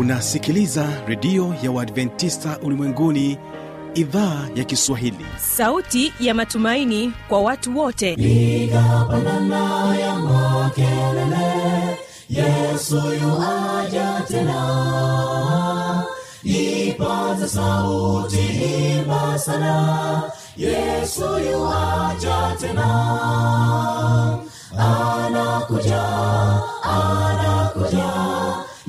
unasikiliza redio ya uadventista ulimwenguni idhaa ya kiswahili. Sauti ya matumaini kwa watu wote. Piga pandana ya makelele yesu yuaja tena. Ipata sauti himba sana yesu yuaja tena. Anakuja anakuja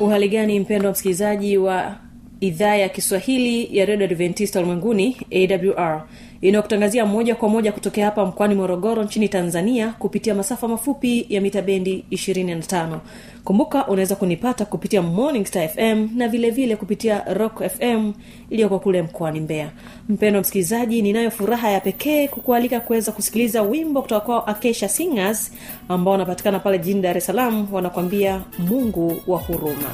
uhali gani mpendo wa msikilizaji wa idhaa ya kiswahili ya redio adventista ulimwenguni awr inayokutangazia moja kwa moja kutokea hapa mkoani morogoro nchini tanzania kupitia masafa mafupi ya mita bendi 25 kumbuka unaweza kunipata kupitia morning star fm na vilevile vile kupitia rock fm iliyoko kule mkoani mbeya. Mpendo msikilizaji ninayo furaha ya pekee kukualika kuweza kusikiliza wimbo kutoka kwao akesha singers ambao wanapatikana pale jijini dar es salaam wanakwambia mungu wa huruma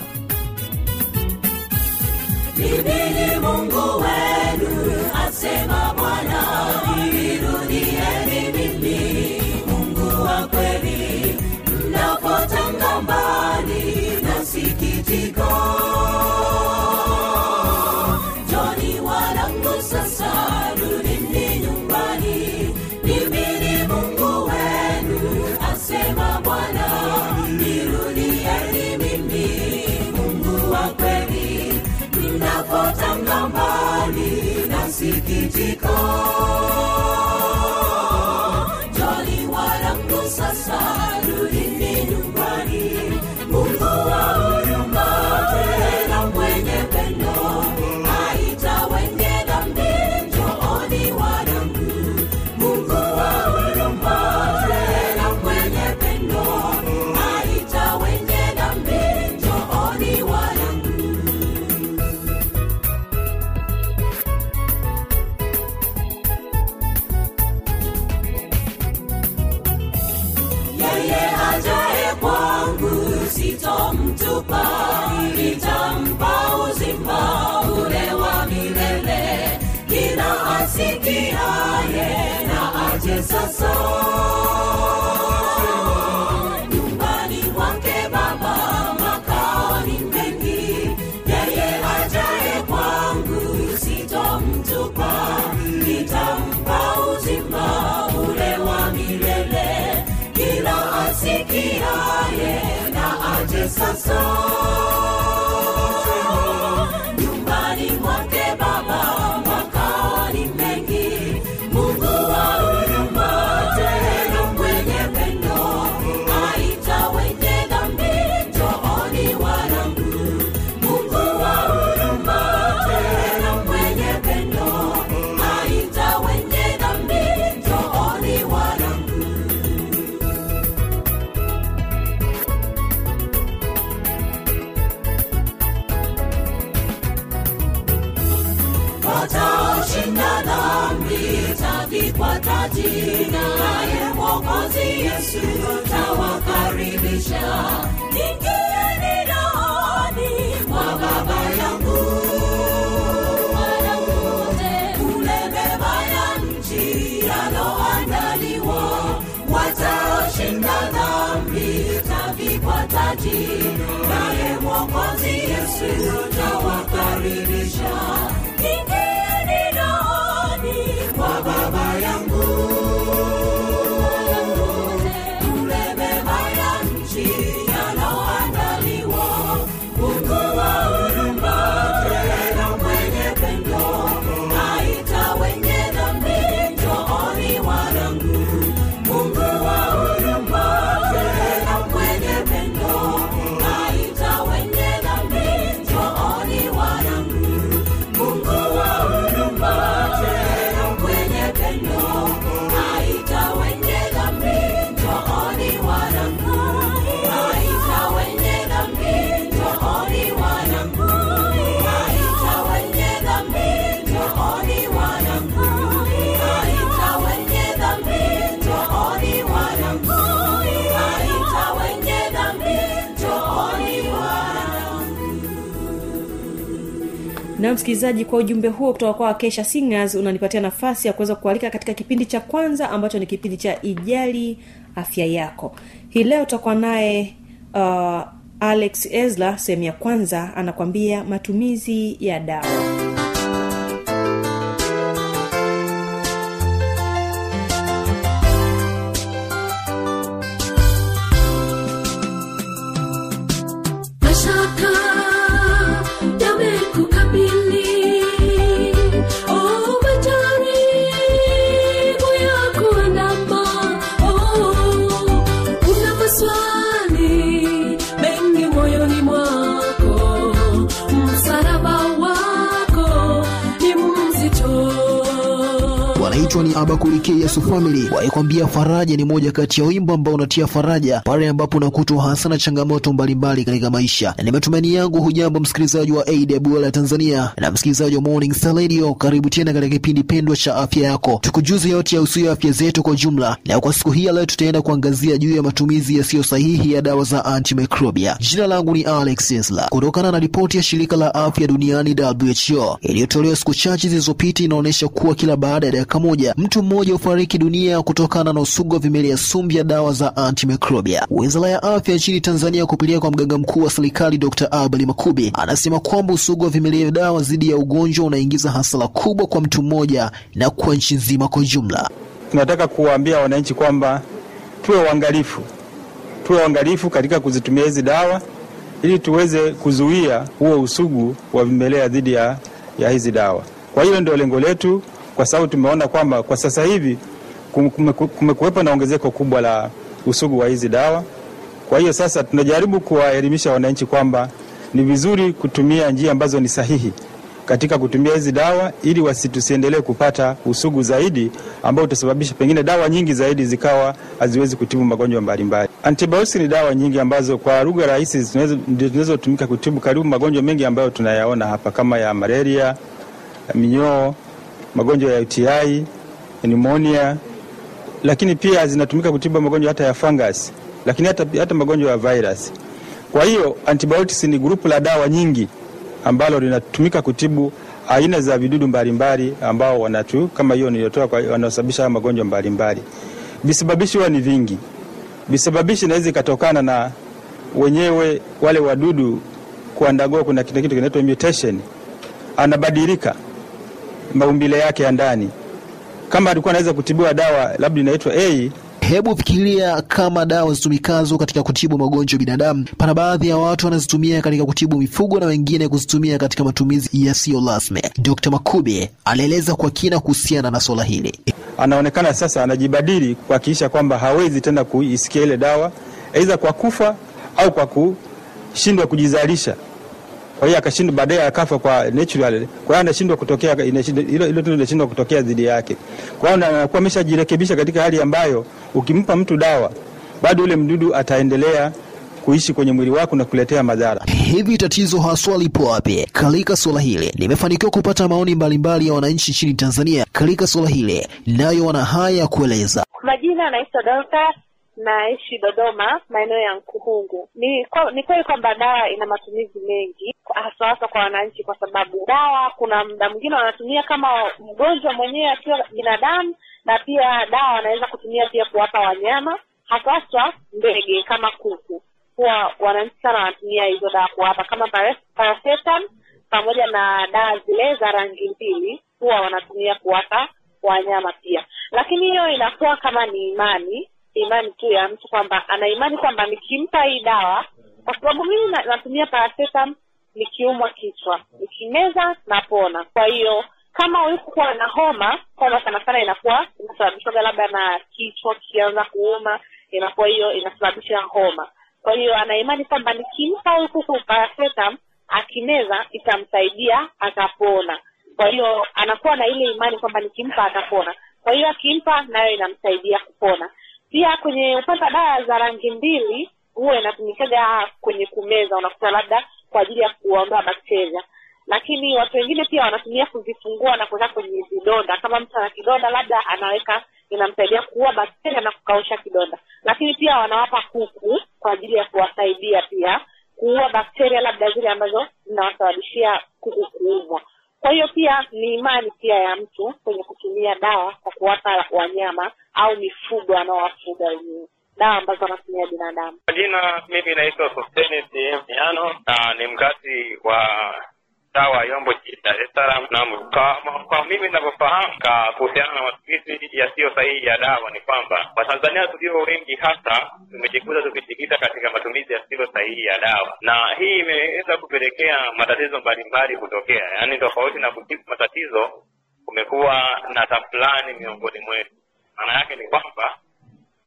mimi mungu wenu asema bwana nirudieni mimi. Mungu wa kweli sitomtupa litampa uzima ule wa milele. Kila asikiaye na aje sasa na na msikilizaji kwa ujumbe huo kutoka kwa kesha singers unanipatia nafasi ya kuweza kualika katika kipindi cha kwanza ambacho ni kipindi cha ijali afya yako. Hii leo tutakuwa naye uh, alex esla sehemu ya kwanza anakwambia matumizi ya dawa abakuri yesu family waikwambia faraja ni moja kati ya wimbo ambao unatia faraja pale ambapo unakutwa hasa na changamoto mbalimbali katika maisha. Ni matumaini yangu hujambo msikilizaji wa AWR tanzania na msikilizaji wa morning Star radio. Karibu tena katika kipindi pendwa cha afya yako. Tukujuze yote ya usio afya zetu kwa jumla na kwa siku hii ya leo tutaenda kuangazia juu ya matumizi yasiyo sahihi ya dawa za antimicrobia jina langu ni alex esla kutokana na ripoti ya shirika la afya duniani who iliyotolewa siku chache zilizopita inaonyesha kuwa kila baada ya dakika moja mtu mmoja hufariki dunia kutokana na usugu wa vimelea sumu vya dawa za antimicrobia wizara ya afya nchini tanzania kupitia kwa mganga mkuu wa serikali dr abeli makubi anasema kwamba usugu wa vimelea vya dawa dhidi ya ugonjwa unaingiza hasara kubwa kwa mtu mmoja na kwa nchi nzima kwa jumla. Tunataka kuwaambia wananchi kwamba tuwe uangalifu, tuwe uangalifu katika kuzitumia hizi dawa ili tuweze kuzuia huo usugu wa vimelea dhidi ya, ya hizi dawa. Kwa hiyo ndio lengo letu, kwa sababu tumeona kwamba kwa sasa hivi kumekuwepo na ongezeko kubwa la usugu wa hizi dawa. Kwa hiyo sasa tunajaribu kuwaelimisha wananchi kwamba ni vizuri kutumia njia ambazo ni sahihi katika kutumia hizi dawa ili wasitusiendelee kupata usugu zaidi ambao utasababisha pengine dawa nyingi zaidi zikawa haziwezi kutibu magonjwa mbalimbali. Antibiotics ni dawa nyingi ambazo kwa lugha rahisi ndio zinazotumika kutibu karibu magonjwa mengi ambayo tunayaona hapa kama ya malaria, minyoo, magonjwa ya UTI, pneumonia, lakini pia zinatumika kutibu magonjwa hata ya fungus, lakini hata, hata magonjwa ya virus. Kwa hiyo antibiotics ni grupu la dawa nyingi ambalo linatumika kutibu aina za vidudu mbalimbali ambao wanatu kama hiyo niliyotoa kwa wanaosababisha magonjwa mbalimbali. Visababishi huwa ni vingi. Visababishi inaweza ikatokana na wenyewe wale wadudu kuandagoa, kuna kitu kinaitwa mutation, anabadilika maumbile yake ya ndani. Kama alikuwa anaweza kutibiwa dawa labda inaitwa A Hebu fikiria kama dawa zitumikazo katika kutibu magonjwa ya binadamu, pana baadhi ya watu wanazitumia katika kutibu mifugo na wengine kuzitumia katika matumizi yasiyo rasmi. Dr. Makube alieleza kwa kina kuhusiana na swala hili. anaonekana sasa anajibadili kuhakikisha kwamba hawezi tena kuisikia ile dawa, aidha kwa kufa au kwa kushindwa kujizalisha. Kwa hiyo akashindwa, baadaye akafa kwa natural. Kwa hiyo anashindwa kutokea, inashindwa- hilo hilo tendo linashindwa kutokea dhidi yake. Kwa hiyo anakuwa ameshajirekebisha katika hali ambayo ukimpa mtu dawa, bado ule mdudu ataendelea kuishi kwenye mwili wako na kuletea madhara. Hivi tatizo haswa lipo wapi? Katika suala hili nimefanikiwa kupata maoni mbalimbali ya wananchi nchini Tanzania katika suala hili, nayo wana haya ya kueleza. Kwa majina anaitwa Dorcas naishi Dodoma maeneo ya Nkuhungu. Ni kwa- ni kweli kwamba dawa ina matumizi mengi hasa hasa kwa wananchi, kwa sababu dawa kuna muda mwingine wanatumia kama mgonjwa mwenyewe akiwa binadamu, na pia dawa wanaweza kutumia pia kuwapa wanyama, hasa hasa ndege kama kuku. Huwa wananchi sana wanatumia hizo dawa kuwapa kama para- paracetam pamoja na dawa zile za rangi mbili, huwa wanatumia kuwapa wanyama pia, lakini hiyo inakuwa kama ni imani imani tu ya mtu kwamba ana imani kwamba nikimpa hii dawa, kwa sababu mimi na, natumia paracetam nikiumwa kichwa, nikimeza napona. Kwa hiyo kama ulikuwa na homa, homa sana sana inakuwa inasababishwa labda na kichwa kikianza kuuma, inakuwa hiyo inasababisha homa. Kwa hiyo ana kwamba nikimpa huyu kuku akimeza itamsaidia atapona. Kwa hiyo anakuwa na ile imani kwamba nikimpa atapona. Kwa hiyo akimpa nayo inamsaidia kupona. Pia kwenye upande wa dawa za rangi mbili huwa inatumikaga kwenye kumeza, unakuta labda kwa ajili ya kuondoa bakteria, lakini watu wengine pia wanatumia kuzifungua na kuweka kwenye vidonda. Kama mtu ana kidonda, labda anaweka, inamsaidia kuua bakteria na kukausha kidonda. Lakini pia wanawapa kuku kwa ajili ya kuwasaidia pia kuua bakteria labda zile ambazo zinawasababishia kuku kuumwa. Kwa hiyo pia ni imani pia ya mtu kwenye kutumia dawa kwa kuwapa wanyama au mifugo anaowafuga wenyewe. Dawa ambazo wanatumia binadamu. Kwa jina mimi naitwa Sosteni Miano ni mkazi wa mtaa wa Yombo jijini Dar es Salaam. Na kwa, kwa mimi ninavyofahamu kuhusiana na matumizi yasiyo sahihi ya dawa ni kwamba Watanzania tulio wengi hasa tumejikuta tukijikita katika matumizi yasiyo sahihi ya dawa, na hii imeweza kupelekea matatizo mbalimbali kutokea. Yaani, tofauti na kutibu matatizo, kumekuwa na tafulani miongoni mwetu. Maana yake ni kwamba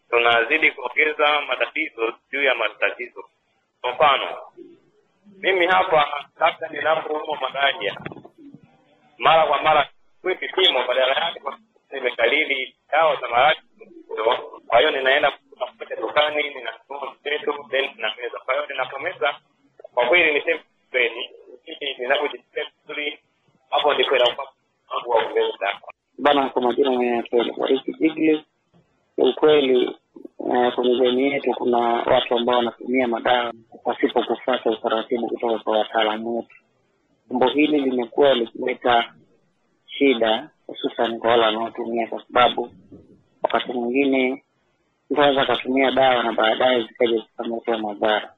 tunazidi kuongeza matatizo juu ya matatizo. Kwa mfano, mimi hapa labda ninapoumwa malaria, mara kwa mara kui vipimo, badala yake nimekalili dawa za maradhi. Kwa hiyo ninaenda kutafuta dukani, ninanunua mseto, then ninameza. Kwa hiyo ninapomeza, kwa kweli niseme kweli, mimi ninapojisikia vizuri, hapo ndipo inakuwa wangu wa kumeza bana kwa majina naitwa Warisi Jigli. Ukweli eh, kwenye jamii yetu kuna watu ambao wanatumia madawa pasipo kufuata utaratibu kutoka kwa wataalamu wetu. Jambo hili limekuwa likileta shida hususan kwa wale wanaotumia, kwa sababu wakati mwingine mtu anaweza akatumia dawa na baadaye zikaja zikamletea madhara.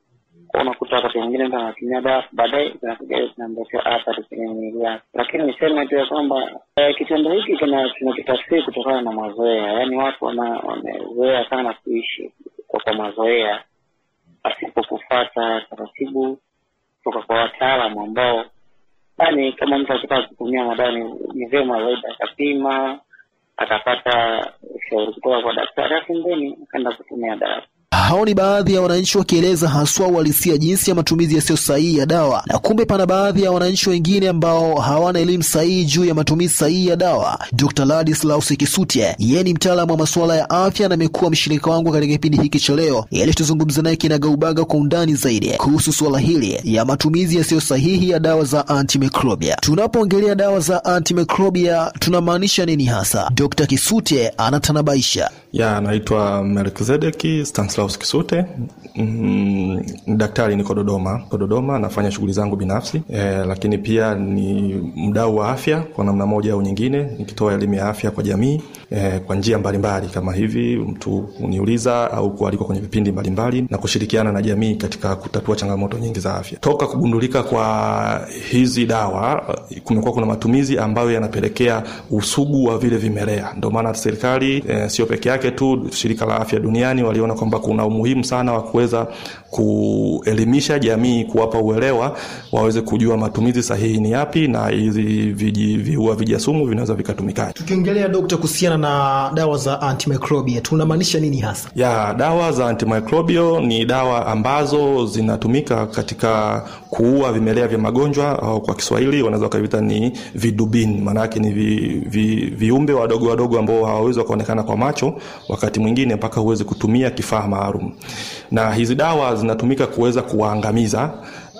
Unakuta wakati mwingine mtu anatumia dawa baadaye zinakuja zinamletea athari kwenye mwili yake. Lakini niseme tu ya kwamba eh, kitendo hiki tunakitafsiri kutokana na mazoea, yaani watu wamezoea sana kuishi kwa, kwa mazoea pasipo kufata taratibu kutoka kwa wataalamu ambao yani kama mtu akitaka kutumia madawa ni, ni vyema zaidi akapima akapata ushauri kutoka kwa daktari afu mbeni akaenda kutumia dawa Hao ni baadhi ya wananchi wakieleza haswa uhalisia jinsi ya matumizi yasiyo sahihi ya dawa, na kumbe pana baadhi ya wananchi wengine ambao hawana elimu sahihi juu ya matumizi sahihi ya dawa. Dr. Ladislaus Kisutye, yeye ni mtaalamu wa masuala ya afya na amekuwa mshirika wangu katika kipindi hiki cha leo, ili tuzungumze naye kinagaubaga kwa undani zaidi kuhusu suala hili ya matumizi yasiyo sahihi ya dawa za antimikrobia. Tunapoongelea dawa za antimikrobia tunamaanisha nini hasa? Dr. Kisutye anatanabaisha. ya anaitwa melkizedeki stanislaus kisute. Mm, daktari niko dodoma. Niko dodoma nafanya shughuli zangu binafsi. E, lakini pia ni mdau wa afya kwa namna moja au nyingine nikitoa elimu ya afya kwa jamii e, kwa njia mbalimbali kama hivi mtu kuniuliza au kualikwa kwenye vipindi mbalimbali na kushirikiana na jamii katika kutatua changamoto nyingi za afya. Toka kugundulika kwa hizi dawa kumekuwa kuna matumizi ambayo yanapelekea usugu wa vile vimelea. Ndio maana serikali eh, sio peke yake tu shirika la afya duniani waliona kwamba kuna umuhimu sana wa kuweza kuelimisha jamii kuwapa uelewa waweze kujua matumizi sahihi ni yapi na hizi viji- viua vijasumu vinaweza vikatumikaje tukiongelea dokta kuhusiana na dawa za antimicrobial tunamaanisha nini hasa? Ya dawa za antimicrobial ni dawa ambazo zinatumika katika kuua vimelea vya magonjwa au kwa kiswahili wanaweza wakaviita ni vidubini. Maanaake ni vi, vi, viumbe wadogo wadogo ambao hawawezi wakaonekana kwa macho wakati mwingine mpaka huwezi kutumia kifaa maalum. Na hizi dawa zinatumika kuweza kuwaangamiza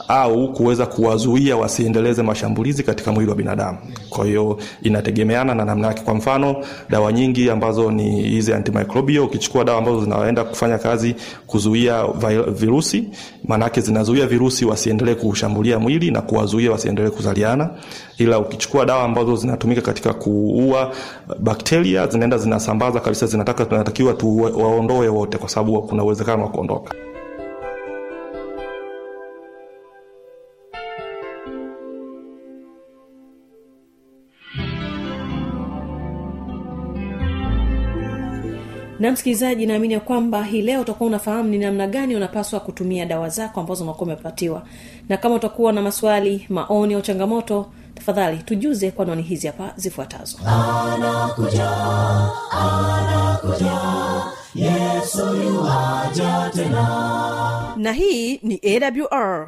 au kuweza kuwazuia wasiendeleze mashambulizi katika mwili wa binadamu. Kwa hiyo inategemeana na namna yake. Kwa mfano dawa nyingi ambazo ni hizi antimicrobial ukichukua dawa ambazo zinaenda kufanya kazi kuzuia virusi maanake zinazuia virusi wasiendelee kushambulia mwili na kuwazuia wasiendelee kuzaliana. Ila ukichukua dawa ambazo zinatumika katika kuua bakteria zinaenda zinasambaza kabisa zinataka tunatakiwa tuwaondoe wote kwa sababu kuna uwezekano wa kuondoka na msikilizaji naamini ya kwamba hii leo utakuwa unafahamu ni namna gani unapaswa kutumia dawa zako ambazo unakuwa umepatiwa. Na kama utakuwa na maswali maoni au changamoto tafadhali tujuze kwa nani hizi hapa zifuatazo. Na hii ni awr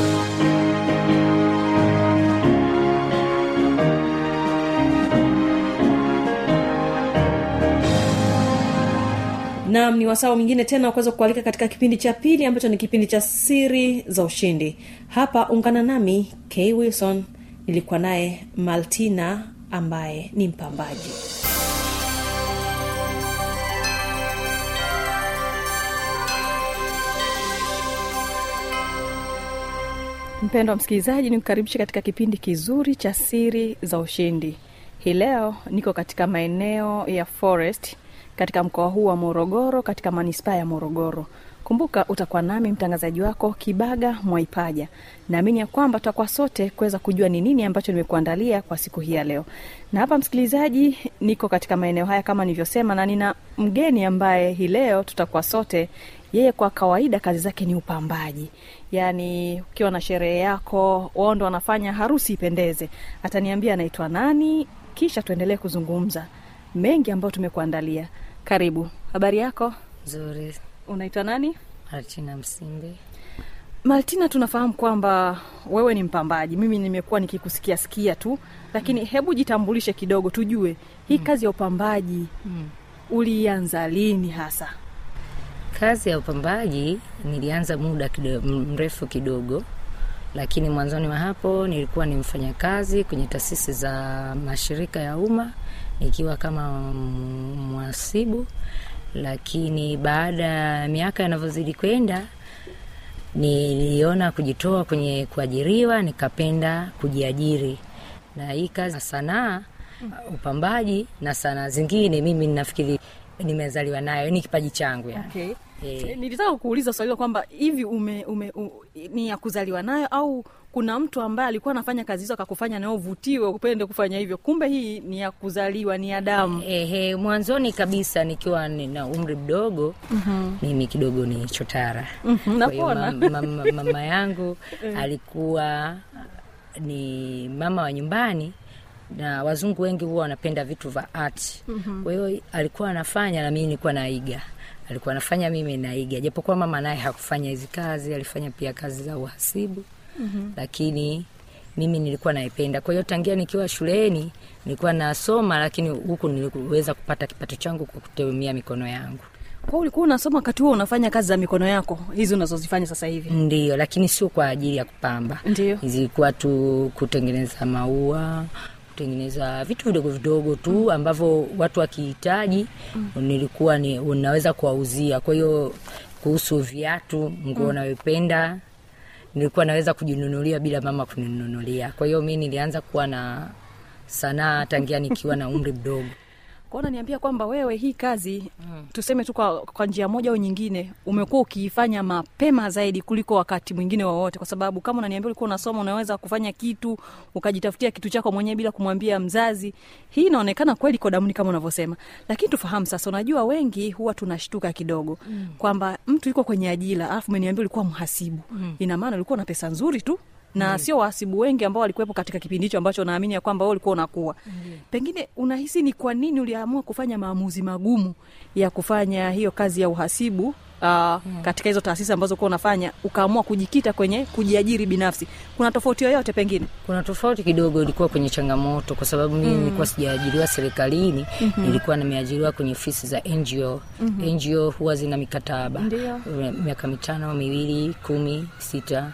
nam ni wasawa mwingine tena wakuweza kualika katika kipindi cha pili ambacho ni kipindi cha siri za ushindi. Hapa ungana nami k. Wilson. Nilikuwa naye maltina ambaye ni mpambaji. Mpendo wa msikilizaji ni kukaribisha katika kipindi kizuri cha siri za ushindi. Hii leo niko katika maeneo ya forest katika mkoa huu wa morogoro katika manispaa ya morogoro. Kumbuka utakuwa nami mtangazaji wako kibaga mwaipaja. Naamini ya kwamba tutakuwa sote kuweza kujua ni nini ambacho nimekuandalia kwa siku hii ya leo. Na hapa msikilizaji niko katika maeneo haya kama nilivyosema na nina mgeni ambaye hii leo tutakuwa sote. Yeye kwa kawaida kazi zake ni upambaji. Yaani ukiwa na sherehe yako wao ndo wanafanya harusi ipendeze. Ataniambia anaitwa nani kisha tuendelee kuzungumza. Mengi ambayo tumekuandalia karibu. Habari yako? Nzuri. unaitwa nani? Martina Msimbe. martina tunafahamu kwamba wewe ni mpambaji. Mimi nimekuwa nikikusikia sikia tu lakini hebu jitambulishe kidogo tujue hii kazi ya upambaji Mm. ulianza lini hasa? Kazi ya upambaji nilianza muda kido, mrefu kidogo, lakini mwanzoni wa hapo nilikuwa ni mfanyakazi kwenye taasisi za mashirika ya umma nikiwa kama mwasibu mhasibu, lakini baada ya miaka yanavyozidi kwenda niliona kujitoa kwenye kuajiriwa, nikapenda kujiajiri na hii kazi sanaa upambaji na sanaa zingine, mimi nafikiri nimezaliwa nayo, ni kipaji changu yani. okay. Eh. nilitaka kuuliza swali kwamba hivi ume, ume, u, ni ya kuzaliwa nayo au kuna mtu ambaye alikuwa anafanya kazi hizo akakufanya nayo uvutiwe upende kufanya hivyo kumbe hii ni ya kuzaliwa ni ya damu Ehe, mwanzoni kabisa nikiwa nina umri mdogo Mhm. mimi kidogo ni chotara. Mhm, hiyo napona. ma- ma- ma- mama yangu alikuwa ni mama wa nyumbani na wazungu wengi huwa wanapenda vitu vya art. Mhm. Kwa hiyo alikuwa anafanya na mimi nilikuwa naiga. Alikuwa anafanya mimi naiga, japokuwa mama naye hakufanya hizi kazi, alifanya pia kazi za uhasibu Mhm. lakini mimi nilikuwa naipenda. Kwa hiyo tangia nikiwa shuleni nilikuwa nasoma, lakini huku niliweza kupata kipato changu kwa kutumia mikono yangu. kwa ulikuwa unasoma wakati huo unafanya kazi za mikono yako hizi unazozifanya sasa hivi Ndio, lakini sio kwa ajili ya kupamba. Ndio. Zilikuwa tu kutengeneza maua, kutengeneza vitu vidogo vidogo tu ambavyo watu wakihitaji nilikuwa ni unaweza kuwauzia. Kwa hiyo kuhusu viatu, nguo Mm. nayopenda nilikuwa naweza kujinunulia bila mama kuninunulia. Kwa hiyo mi nilianza kuwa na sanaa tangia nikiwa na umri mdogo. Kwao unaniambia kwamba wewe hii kazi mm. tuseme tu kwa, kwa njia moja au nyingine umekuwa ukiifanya mapema zaidi kuliko wakati mwingine wowote kwa sababu kama unaniambia ulikuwa unasoma unaweza kufanya kitu ukajitafutia kitu chako mwenyewe bila kumwambia mzazi hii inaonekana kweli iko damuni kama unavyosema lakini tufahamu sasa unajua wengi huwa tunashtuka kidogo Mm. kwamba mtu yuko kwenye ajira alafu umeniambia ulikuwa mhasibu Mm. ina maana ulikuwa na pesa nzuri tu na Mm. sio wahasibu wengi ambao walikuwepo katika kipindi hicho ambacho naamini ya kwamba ulikuwa unakuwa pengine unahisi ni kwa nini uliamua kufanya maamuzi magumu ya kufanya hiyo kazi ya uhasibu uh, katika hizo taasisi ambazo kuwa unafanya ukaamua kujikita kwenye kujiajiri binafsi kuna tofauti yoyote pengine Kuna tofauti kidogo, ilikuwa kwenye changamoto, kwa sababu mimi Mm. nilikuwa sijaajiriwa serikalini, Mhm. nilikuwa nimeajiriwa kwenye ofisi za NGO. Mhm. NGO huwa zina mikataba miaka mitano, miwili, kumi, sita.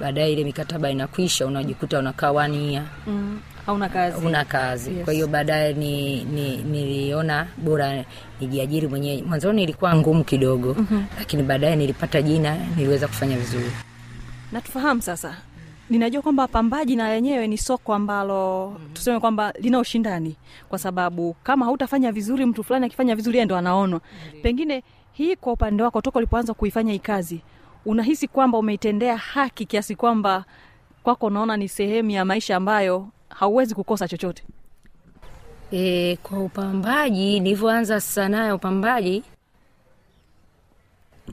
Baadaye ile mikataba inakwisha, unajikuta unakaa wania mm. hauna kazi una kazi Yes. kwa hiyo baadaye ni, ni, niliona bora nijiajiri mwenyewe mwanzoni ilikuwa ngumu kidogo Mhm. lakini baadaye nilipata jina niliweza kufanya vizuri Natufahamu sasa ninajua kwamba pambaji na lenyewe ni soko ambalo mm-hmm. tuseme kwamba lina ushindani kwa sababu kama hautafanya vizuri mtu fulani akifanya vizuri ndo anaonwa pengine hii kwa upande wako toka ulipoanza kuifanya hii kazi unahisi kwamba umeitendea haki kiasi kwamba kwako unaona ni sehemu ya maisha ambayo hauwezi kukosa chochote? E, kwa upambaji nilivyoanza sanaa ya upambaji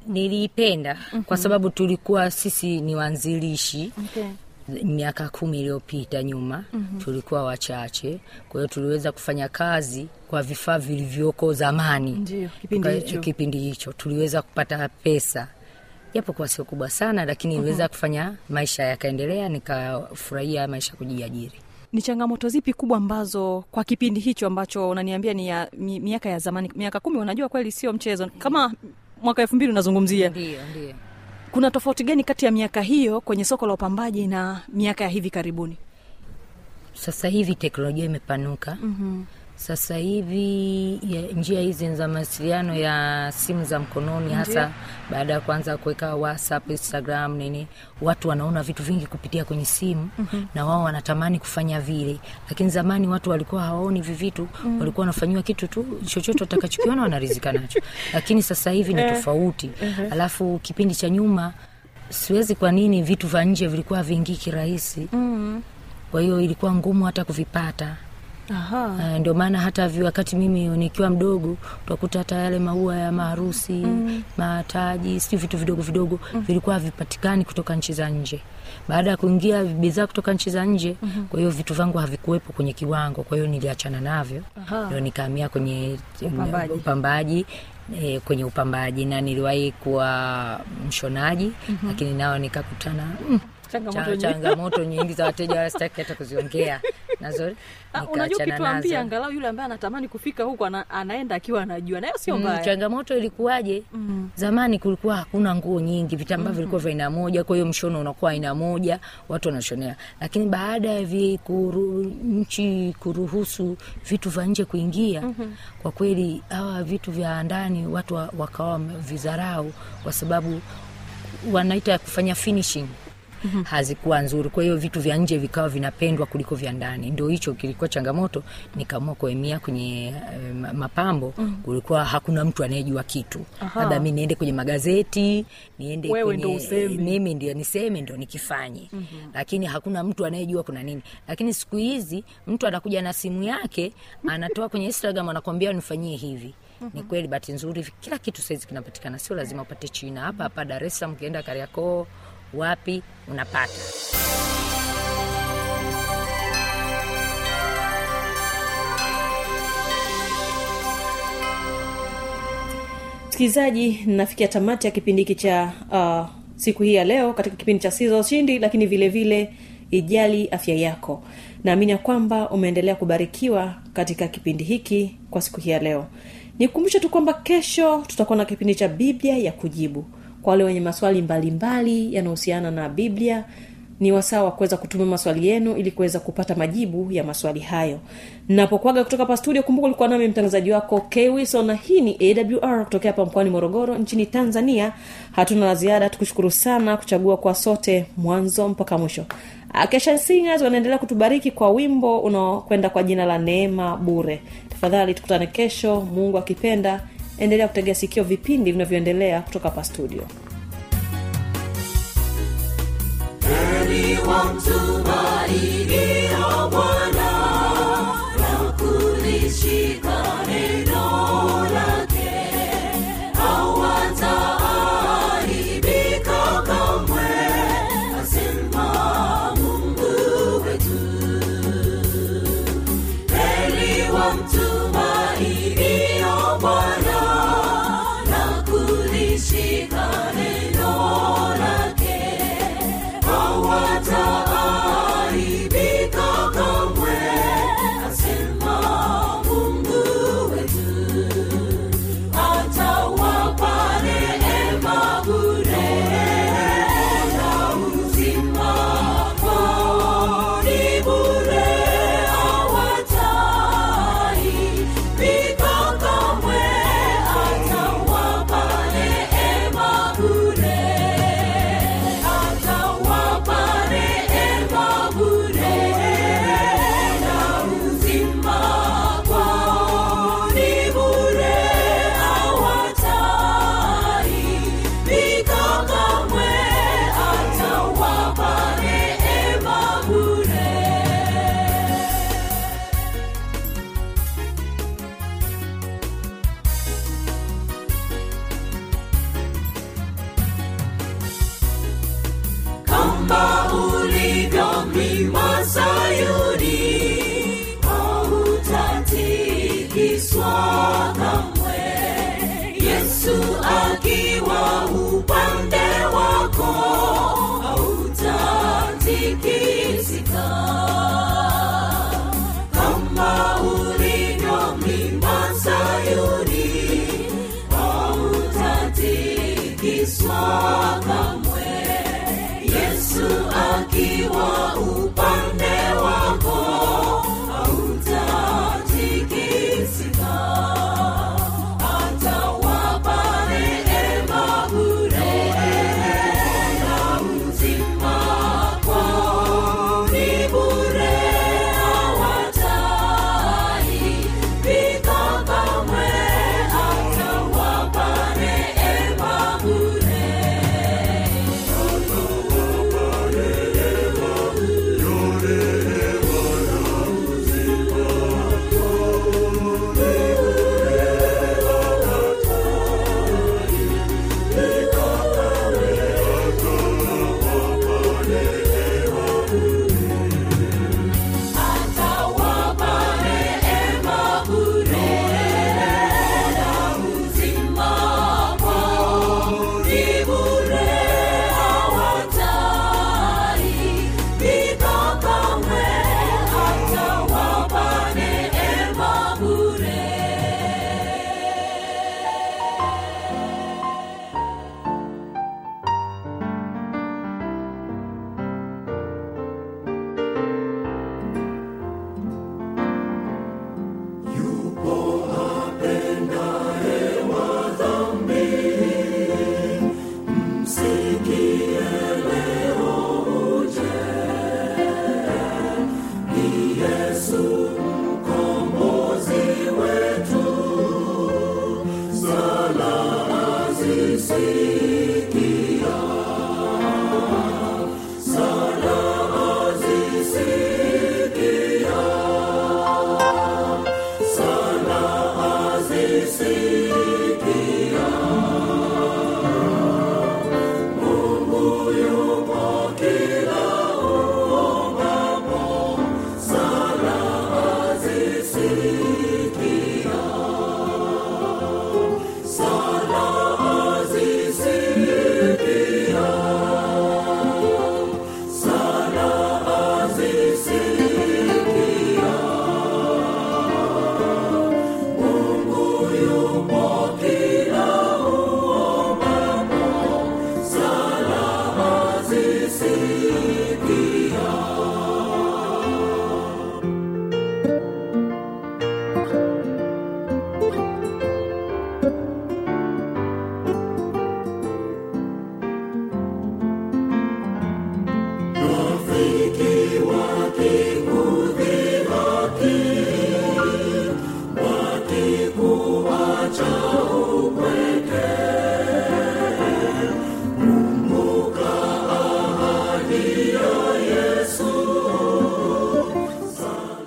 niliipenda. Mm-hmm. kwa sababu tulikuwa sisi ni wanzilishi. Okay. miaka kumi iliyopita nyuma mm-hmm. tulikuwa wachache. Kwa hiyo tuliweza kufanya kazi kwa vifaa vilivyoko zamani. Ndiyo, kipindi hicho. Tuliweza kupata pesa japo kwa sio kubwa sana lakini iliweza Mhm. kufanya maisha yakaendelea nikafurahia maisha kujiajiri. Ni changamoto zipi kubwa ambazo kwa kipindi hicho ambacho unaniambia ni ya mi, miaka ya zamani miaka kumi unajua kweli sio mchezo kama mwaka elfu mbili unazungumzia. Ndio ndio. Kuna tofauti gani kati ya miaka hiyo kwenye soko la upambaji na miaka ya hivi karibuni? Sasa hivi teknolojia imepanuka. Mm-hmm. Sasa hivi ya, njia hizi za mawasiliano ya simu za mkononi hasa baada ya kuanza kuweka whatsapp instagram nini watu wanaona vitu vingi kupitia kwenye simu Mhm. na wao wanatamani kufanya vile lakini zamani watu walikuwa hawaoni hivi vitu Mm. walikuwa wanafanyiwa kitu tu chochote watakachokiona wanarizika nacho lakini sasa hivi ni tofauti mm-hmm. alafu kipindi cha nyuma siwezi kwa nini vitu vya nje vilikuwa vingi kirahisi mm. kwa hiyo ilikuwa ngumu hata kuvipata. Uh, ndio maana hata wakati mimi nikiwa mdogo utakuta hata yale maua ya maharusi Mm. mataji sijui vitu vidogo vidogo vilikuwa havipatikani kutoka nchi za nje baada ya kuingia bidhaa kutoka nchi za nje Mhm. kwa hiyo vitu vangu havikuwepo kwenye kiwango kwa hiyo niliachana navyo ndio nikahamia kwenye Upambaji. upambaji E, kwenye upambaji na niliwahi kuwa mshonaji Mhm. lakini nao nikakutana mm, Changamoto changamoto nyingi za wateja wala sitaki hata kuziongea. Nazo Ah, unajua ukituambia angalau yule ambaye anatamani kufika huko ana, anaenda akiwa anajua nayo sio Mm, changamoto ilikuwaje? Mm. zamani kulikuwa hakuna nguo nyingi vitambaa mm. vilikuwa vya aina moja kwa hiyo mshono unakuwa aina moja watu wanashonea. Lakini baada ya vi kuru, nchi kuruhusu vitu vya nje kuingia Mhm. kwa kweli hawa vitu vya ndani watu wakawa vizarau kwa sababu wanaita kufanya finishing Mhm. hazikuwa nzuri. Kwa hiyo vitu vya nje vikawa vinapendwa kuliko vya ndani. Ndio hicho kilikuwa changamoto. Nikaamua kuemia kwenye eh, mapambo. Mhm. kulikuwa hakuna mtu anayejua kitu. Labda mi niende kwenye magazeti niende Wewe kwenye, ndo mimi ndio niseme ndo nikifanye. Mhm. lakini hakuna mtu anayejua kuna nini. Lakini siku hizi mtu anakuja na simu yake anatoa kwenye instagram anakwambia nifanyie hivi. Ni kweli bahati nzuri kila kitu saizi kinapatikana. Sio lazima upate china. Hapa hapa dar es salaam ukienda kariakoo wapi unapata. Msikilizaji nafikia tamati ya kipindi hiki cha uh, siku hii ya leo katika kipindi cha siza ushindi lakini vile vile ijali afya yako. Naamini ya kwamba umeendelea kubarikiwa katika kipindi hiki kwa siku hii ya leo. Nikukumbushe tu kwamba kesho tutakuwa na kipindi cha biblia ya kujibu kwa wale wenye maswali mbalimbali yanayohusiana na biblia ni wasaa wa kuweza kutuma maswali yenu ili kuweza kupata majibu ya maswali hayo. Napokwaga kutoka hapa studio kumbuka ulikuwa nami mtangazaji wako kwison na hii ni awr kutokea hapa mkoani morogoro nchini tanzania. Hatuna la ziada tukushukuru sana kuchagua kwa sote mwanzo mpaka mwisho. Acacia singers wanaendelea kutubariki kwa wimbo unaokwenda kwa jina la neema bure. Tafadhali tukutane kesho mungu akipenda endelea kutegea sikio vipindi vinavyoendelea kutoka hapa studio. Heri wamtumainio Bwana. na kamwe yesu akiwa upande